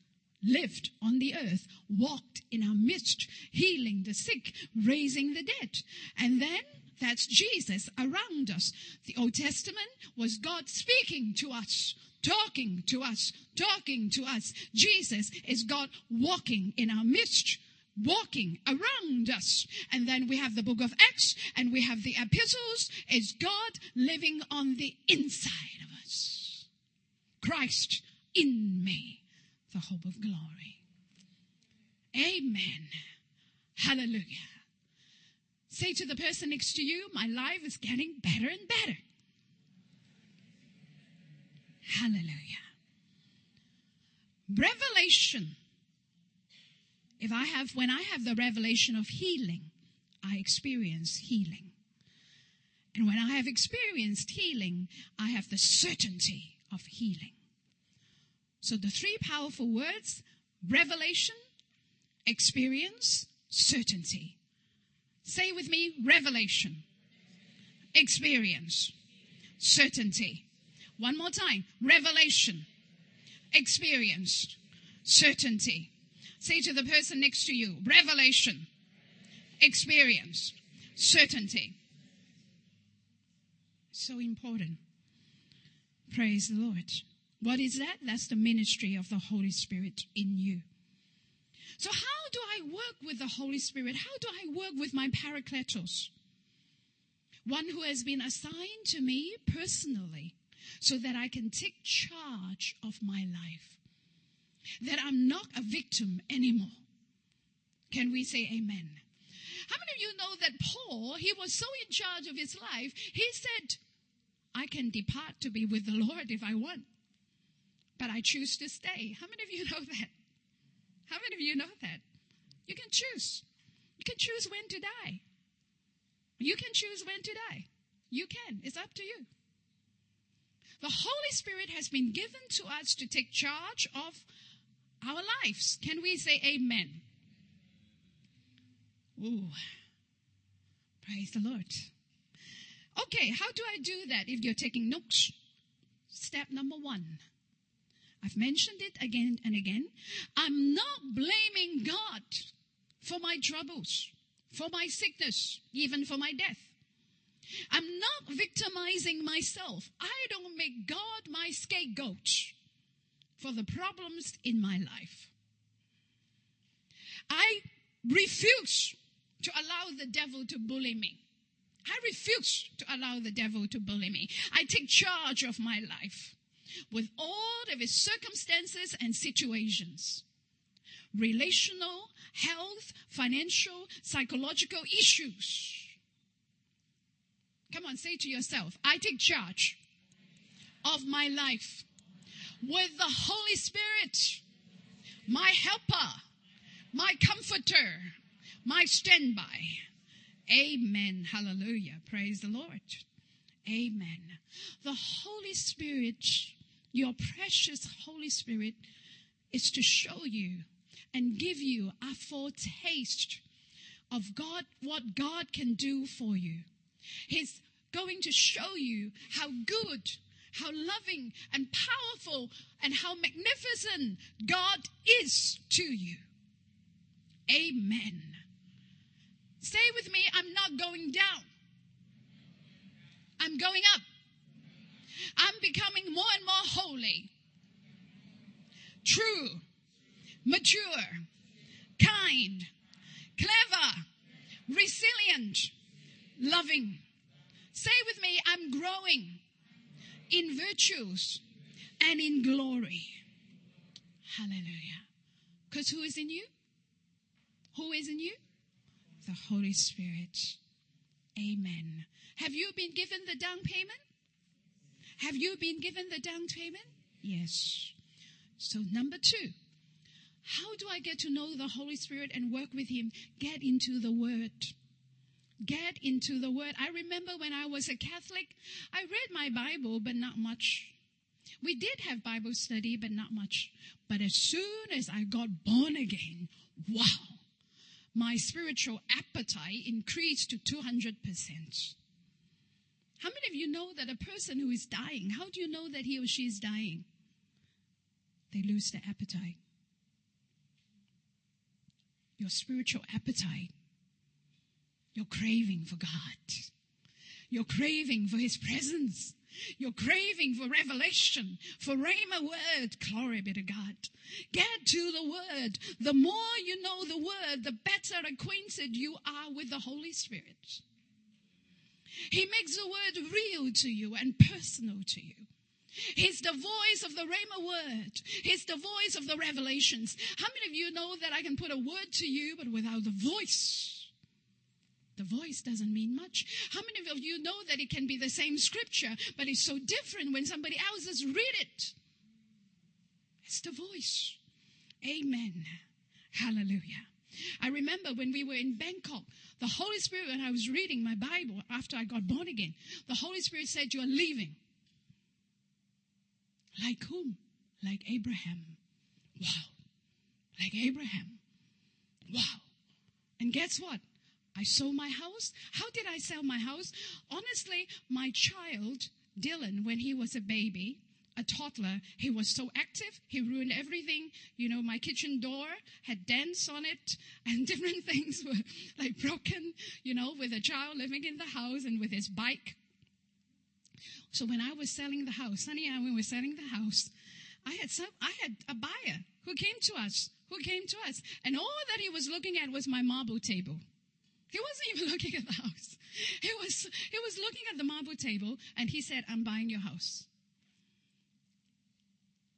lived on the earth, walked in our midst, healing the sick, raising the dead. And then that's Jesus around us. The Old Testament was God speaking to us, talking to us, talking to us. Jesus is God walking in our midst, walking around us. And then we have the book of Acts and we have the epistles. Is God living on the inside of us. Christ in me, the hope of glory. Amen. Hallelujah. Say to the person next to you, my life is getting better and better. Hallelujah. Revelation. If I have, when I have the revelation of healing, I experience healing. And when I have experienced healing, I have the certainty of healing. So the three powerful words, revelation, experience, certainty. Say with me, revelation, experience, certainty. One more time, revelation, experience, certainty. Say to the person next to you, revelation, experience, certainty. So important. Praise the Lord. What is that? That's the ministry of the Holy Spirit in you. So, how do I work with the Holy Spirit? How do I work with my Parakletos? One who has been assigned to me personally so that I can take charge of my life. That I'm not a victim anymore. Can we say amen? How many of you know that Paul, he was so in charge of his life, he said, I can depart to be with the Lord if I want, but I choose to stay. How many of you know that? How many of you know that? You can choose. You can choose when to die. You can choose when to die. You can. It's up to you. The Holy Spirit has been given to us to take charge of our lives. Can we say amen? Ooh. Praise the Lord. Okay, how do I do that if you're taking notes? Step number one I've mentioned it again and again. I'm not blaming God for my troubles, for my sickness, even for my death. I'm not victimizing myself. I don't make God my scapegoat for the problems in my life. I refuse to allow the devil to bully me. I refuse to allow the devil to bully me. I take charge of my life with all of its circumstances and situations. Relational, health, financial, psychological issues. Come on, say to yourself, I take charge of my life with the Holy Spirit, my helper, my comforter, my standby. Amen. Hallelujah. Praise the Lord. Amen. The Holy Spirit your precious Holy Spirit is to show you and give you a foretaste of God, what God can do for you. He's going to show you how good, how loving and powerful and how magnificent God is to you. Amen. Stay with me, I'm not going down. I'm going up. I'm becoming more and more holy, true, mature, kind, clever, resilient, loving. Say with me, I'm growing in virtues and in glory. Hallelujah. Because who is in you? Who is in you? The Holy Spirit. Amen. Have you been given the down payment? Have you been given the down payment? Yes. So, number two, how do I get to know the Holy Spirit and work with Him? Get into the Word. Get into the Word. I remember when I was a Catholic, I read my Bible, but not much. We did have Bible study, but not much. But as soon as I got born again, wow, my spiritual appetite increased to 200%. How many of you know that a person who is dying, how do you know that he or she is dying? They lose their appetite. Your spiritual appetite. Your craving for God. Your craving for His presence. You're craving for revelation, for Rhema word. Glory be to God. Get to the word. The more you know the word, the better acquainted you are with the Holy Spirit. He makes the word real to you and personal to you. He's the voice of the Rhema word. He's the voice of the revelations. How many of you know that I can put a word to you, but without the voice? The voice doesn't mean much. How many of you know that it can be the same scripture, but it's so different when somebody else has read it? It's the voice. Amen. Hallelujah. I remember when we were in Bangkok, the Holy Spirit, when I was reading my Bible after I got born again, the Holy Spirit said, You are leaving. Like whom? Like Abraham. Wow. Like Abraham. Wow. And guess what? I sold my house. How did I sell my house? Honestly, my child, Dylan, when he was a baby, a toddler, he was so active. He ruined everything. You know, my kitchen door had dents on it and different things were like broken, you know, with a child living in the house and with his bike. So when I was selling the house, Sunny and I, when we were selling the house, I had some, I had a buyer who came to us, who came to us, and all that he was looking at was my marble table. He wasn't even looking at the house. He was, he was looking at the marble table and he said, I'm buying your house.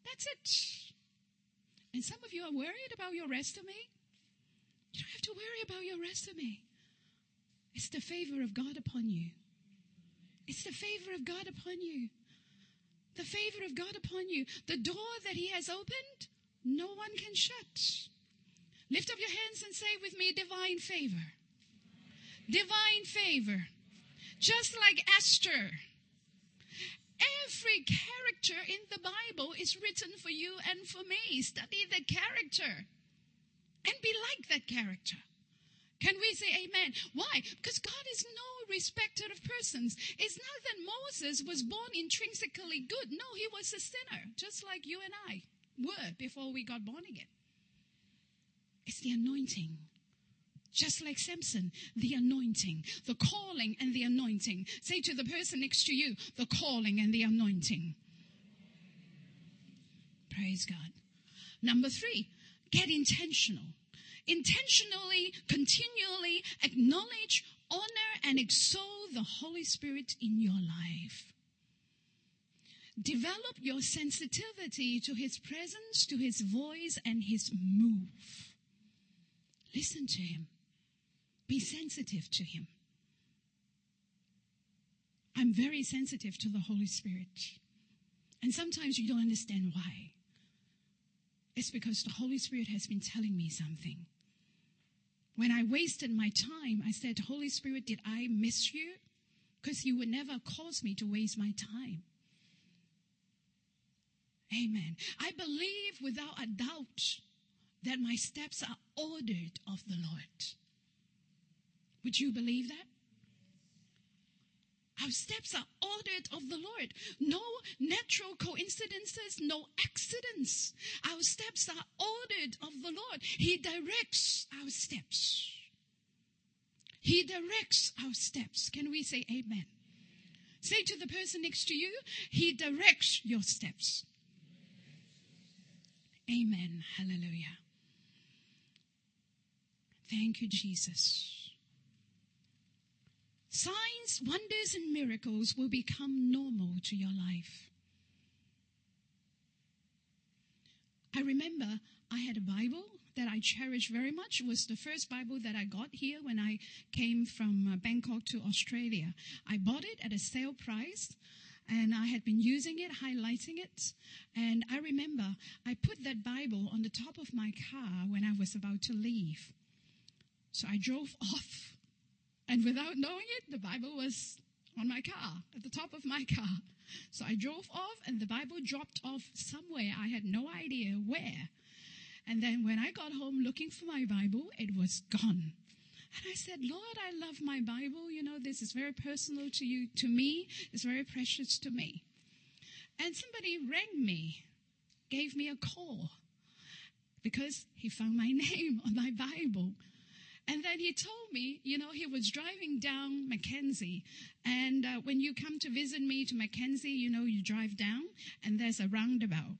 That's it. And some of you are worried about your resume. You don't have to worry about your resume. It's the favor of God upon you. It's the favor of God upon you. The favor of God upon you. The door that He has opened, no one can shut. Lift up your hands and say with me, divine favor. Divine favor. Just like Esther. Every character in the Bible is written for you and for me. Study the character and be like that character. Can we say amen? Why? Because God is no respecter of persons. It's not that Moses was born intrinsically good. No, he was a sinner, just like you and I were before we got born again. It's the anointing. Just like Samson, the anointing, the calling and the anointing. Say to the person next to you, the calling and the anointing. Praise God. Number three, get intentional intentionally, continually acknowledge, honor, and exalt the Holy Spirit in your life. Develop your sensitivity to His presence, to His voice, and His move. Listen to Him. Be sensitive to Him. I'm very sensitive to the Holy Spirit. And sometimes you don't understand why. It's because the Holy Spirit has been telling me something. When I wasted my time, I said, Holy Spirit, did I miss you? Because you would never cause me to waste my time. Amen. I believe without a doubt that my steps are ordered of the Lord. Would you believe that? Our steps are ordered of the Lord. No natural coincidences, no accidents. Our steps are ordered of the Lord. He directs our steps. He directs our steps. Can we say amen? Say to the person next to you, He directs your steps. Amen. Hallelujah. Thank you, Jesus. Signs, wonders, and miracles will become normal to your life. I remember I had a Bible that I cherish very much. It was the first Bible that I got here when I came from uh, Bangkok to Australia. I bought it at a sale price and I had been using it, highlighting it. And I remember I put that Bible on the top of my car when I was about to leave. So I drove off and without knowing it, the Bible was on my car, at the top of my car. So I drove off and the Bible dropped off somewhere. I had no idea where. And then when I got home looking for my Bible, it was gone. And I said, Lord, I love my Bible. You know, this is very personal to you, to me. It's very precious to me. And somebody rang me, gave me a call because he found my name on my Bible. And then he told me, you know, he was driving down Mackenzie. And uh, when you come to visit me to Mackenzie, you know, you drive down and there's a roundabout.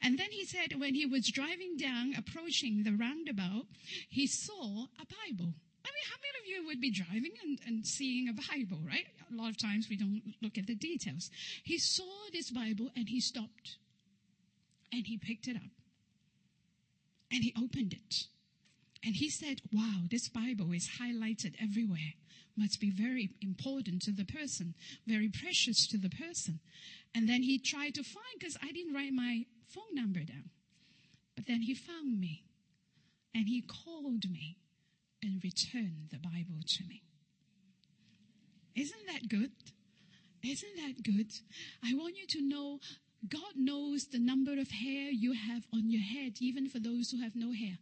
And then he said when he was driving down, approaching the roundabout, he saw a Bible. I mean, how many of you would be driving and, and seeing a Bible, right? A lot of times we don't look at the details. He saw this Bible and he stopped and he picked it up and he opened it and he said, Wow, this Bible is highlighted everywhere. Must be very important to the person, very precious to the person. And then he tried to find, because I didn't write my phone number down. But then he found me and he called me and returned the Bible to me. Isn't that good? Isn't that good? I want you to know God knows the number of hair you have on your head, even for those who have no hair.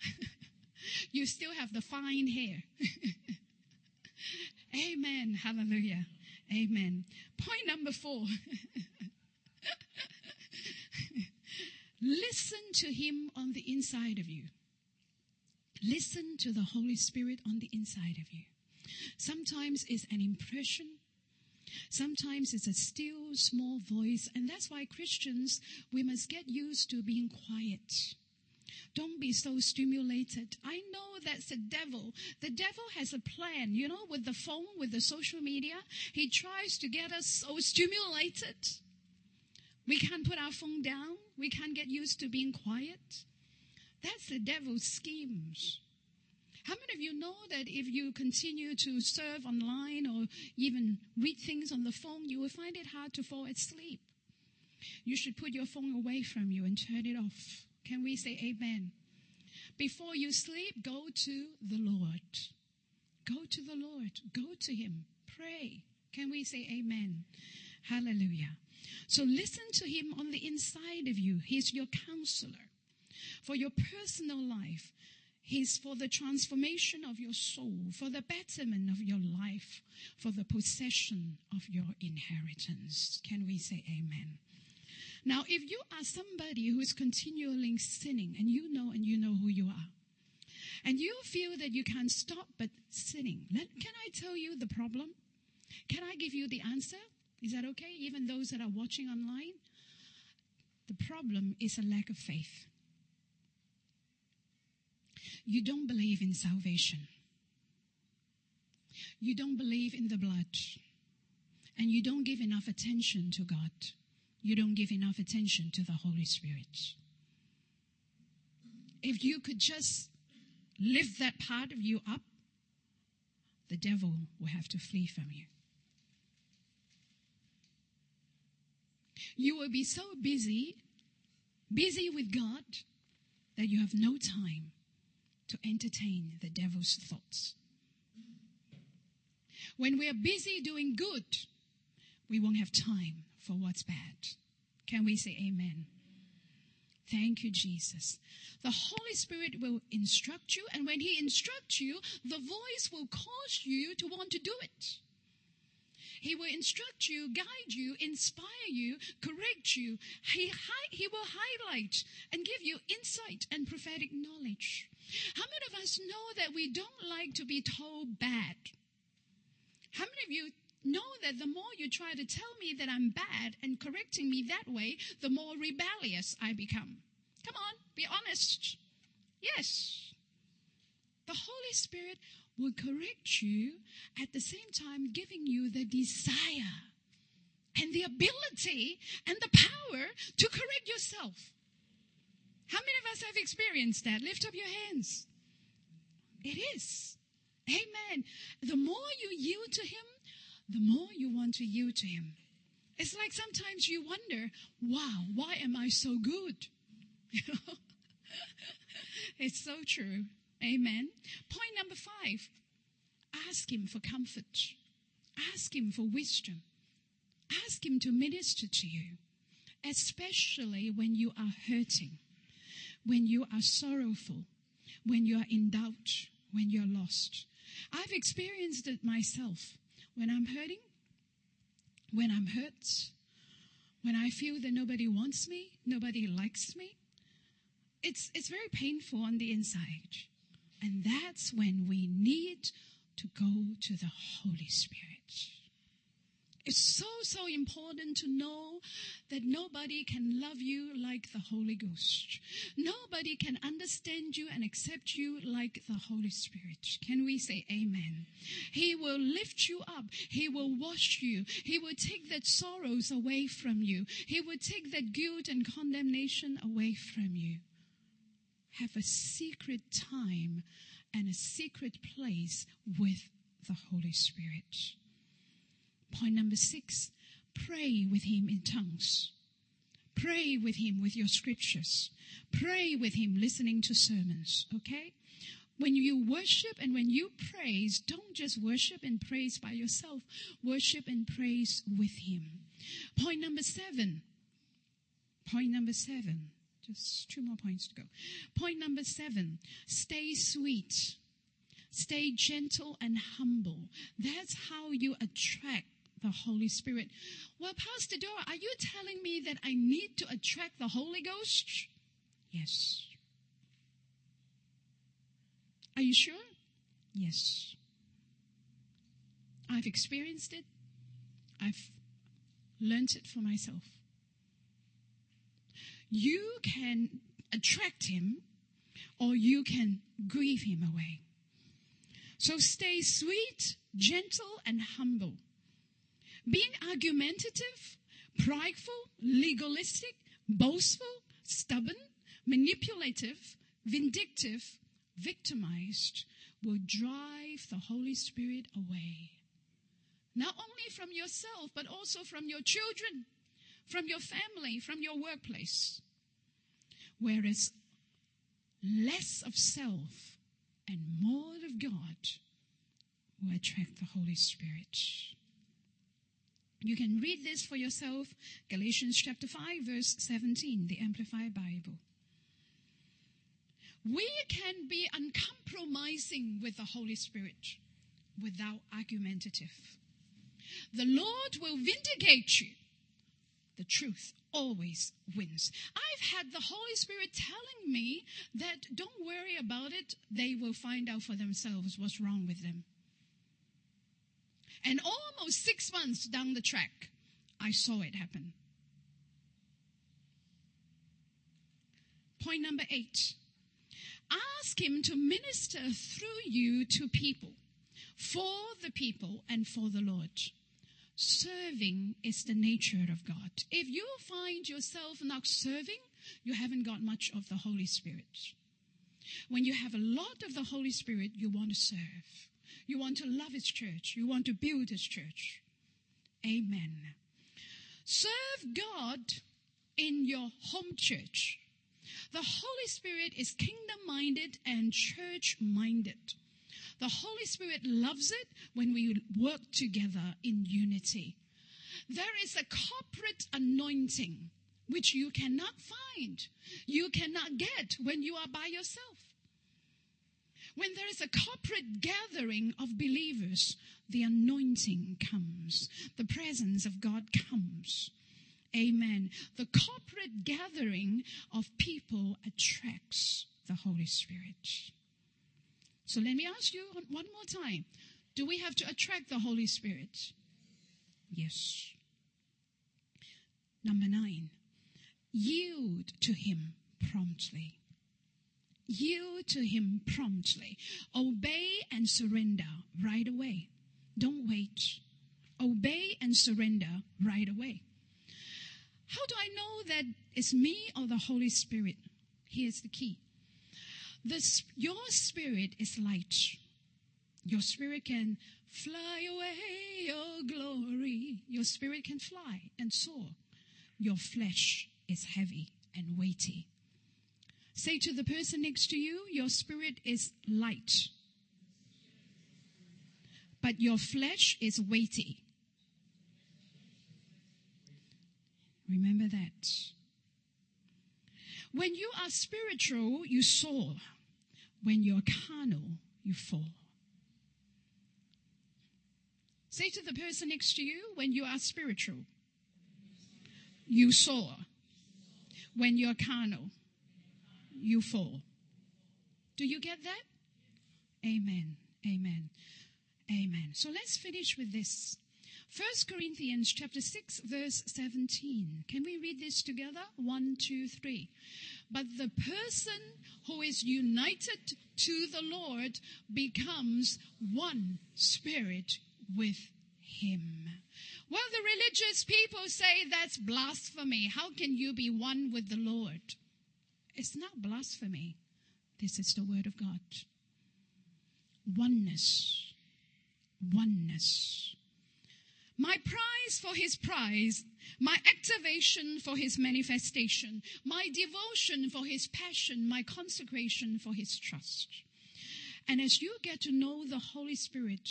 you still have the fine hair. Amen. Hallelujah. Amen. Point number four. Listen to Him on the inside of you. Listen to the Holy Spirit on the inside of you. Sometimes it's an impression. Sometimes it's a still small voice. And that's why Christians, we must get used to being quiet. Don't be so stimulated. I know that's the devil. The devil has a plan, you know, with the phone, with the social media. He tries to get us so stimulated. We can't put our phone down. We can't get used to being quiet. That's the devil's schemes. How many of you know that if you continue to serve online or even read things on the phone, you will find it hard to fall asleep? You should put your phone away from you and turn it off. Can we say amen? Before you sleep, go to the Lord. Go to the Lord. Go to Him. Pray. Can we say amen? Hallelujah. So listen to Him on the inside of you. He's your counselor for your personal life. He's for the transformation of your soul, for the betterment of your life, for the possession of your inheritance. Can we say amen? Now, if you are somebody who is continually sinning and you know and you know who you are, and you feel that you can't stop but sinning, can I tell you the problem? Can I give you the answer? Is that okay? Even those that are watching online? The problem is a lack of faith. You don't believe in salvation. You don't believe in the blood. And you don't give enough attention to God you don't give enough attention to the Holy Spirit. If you could just lift that part of you up, the devil will have to flee from you. You will be so busy, busy with God, that you have no time to entertain the devil's thoughts. When we are busy doing good, we won't have time for what's bad. Can we say amen? Thank you, Jesus. The Holy Spirit will instruct you, and when He instructs you, the voice will cause you to want to do it. He will instruct you, guide you, inspire you, correct you. He, hi- he will highlight and give you insight and prophetic knowledge. How many of us know that we don't like to be told bad? How many of you know that the more you try to tell me that I'm bad and correcting me that way, the more rebellious I become. Come on, be honest. Yes. The Holy Spirit will correct you at the same time giving you the desire and the ability and the power to correct yourself. How many of us have experienced that? Lift up your hands. It is. Amen. The more you yield to Him, the more you want to yield to Him. It's like sometimes you wonder, wow, why am I so good? it's so true. Amen. Point number five ask Him for comfort, ask Him for wisdom, ask Him to minister to you, especially when you are hurting, when you are sorrowful, when you are in doubt, when you're lost. I've experienced it myself. When I'm hurting, when I'm hurt, when I feel that nobody wants me, nobody likes me, it's, it's very painful on the inside. And that's when we need to go to the Holy Spirit. It's so, so important to know that nobody can love you like the Holy Ghost. Nobody can understand you and accept you like the Holy Spirit. Can we say amen? He will lift you up. He will wash you. He will take that sorrows away from you. He will take that guilt and condemnation away from you. Have a secret time and a secret place with the Holy Spirit. Point number six, pray with him in tongues. Pray with him with your scriptures. Pray with him listening to sermons, okay? When you worship and when you praise, don't just worship and praise by yourself. Worship and praise with him. Point number seven. Point number seven. Just two more points to go. Point number seven. Stay sweet. Stay gentle and humble. That's how you attract the Holy Spirit. Well, Pastor Dora, are you telling me that I need to attract the Holy Ghost? Yes. Are you sure? Yes. I've experienced it. I've learned it for myself. You can attract him or you can grieve him away. So stay sweet, gentle, and humble. Being argumentative, prideful, legalistic, boastful, stubborn, manipulative, vindictive, victimized will drive the Holy Spirit away. Not only from yourself, but also from your children, from your family, from your workplace. Whereas less of self and more of God will attract the Holy Spirit. You can read this for yourself, Galatians chapter 5, verse 17, the Amplified Bible. We can be uncompromising with the Holy Spirit without argumentative. The Lord will vindicate you. The truth always wins. I've had the Holy Spirit telling me that don't worry about it, they will find out for themselves what's wrong with them. And almost six months down the track, I saw it happen. Point number eight. Ask Him to minister through you to people, for the people, and for the Lord. Serving is the nature of God. If you find yourself not serving, you haven't got much of the Holy Spirit. When you have a lot of the Holy Spirit, you want to serve. You want to love His church. You want to build His church. Amen. Serve God in your home church. The Holy Spirit is kingdom minded and church minded. The Holy Spirit loves it when we work together in unity. There is a corporate anointing which you cannot find, you cannot get when you are by yourself. When there is a corporate gathering of believers, the anointing comes, the presence of God comes. Amen. The corporate gathering of people attracts the Holy Spirit. So let me ask you one more time. Do we have to attract the Holy Spirit? Yes. Number nine, yield to Him promptly. Yield to Him promptly. Obey and surrender right away. Don't wait. Obey and surrender right away. How do I know that it's me or the Holy Spirit? Here's the key. This, your spirit is light. Your spirit can fly away your glory. Your spirit can fly and soar. Your flesh is heavy and weighty. Say to the person next to you, your spirit is light, but your flesh is weighty. Remember that. When you are spiritual, you soar. When you're carnal, you fall. Say to the person next to you, when you are spiritual, you soar. When you're carnal, you fall. Do you get that? Amen. Amen. Amen. So let's finish with this. 1 Corinthians chapter 6 verse 17. Can we read this together? One, two, three. But the person who is united to the Lord becomes one spirit with him. Well, the religious people say that's blasphemy. How can you be one with the Lord? It's not blasphemy. This is the word of God. Oneness. Oneness. My prize for his prize, my activation for his manifestation, my devotion for his passion, my consecration for his trust. And as you get to know the Holy Spirit,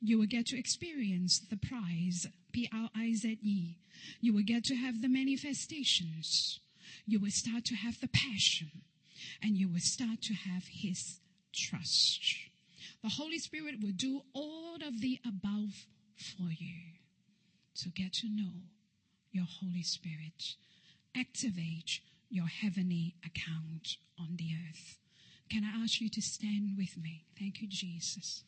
you will get to experience the prize, P R I Z E. You will get to have the manifestations. You will start to have the passion. And you will start to have his trust. The Holy Spirit will do all of the above for you. So get to know your Holy Spirit. Activate your heavenly account on the earth. Can I ask you to stand with me? Thank you, Jesus.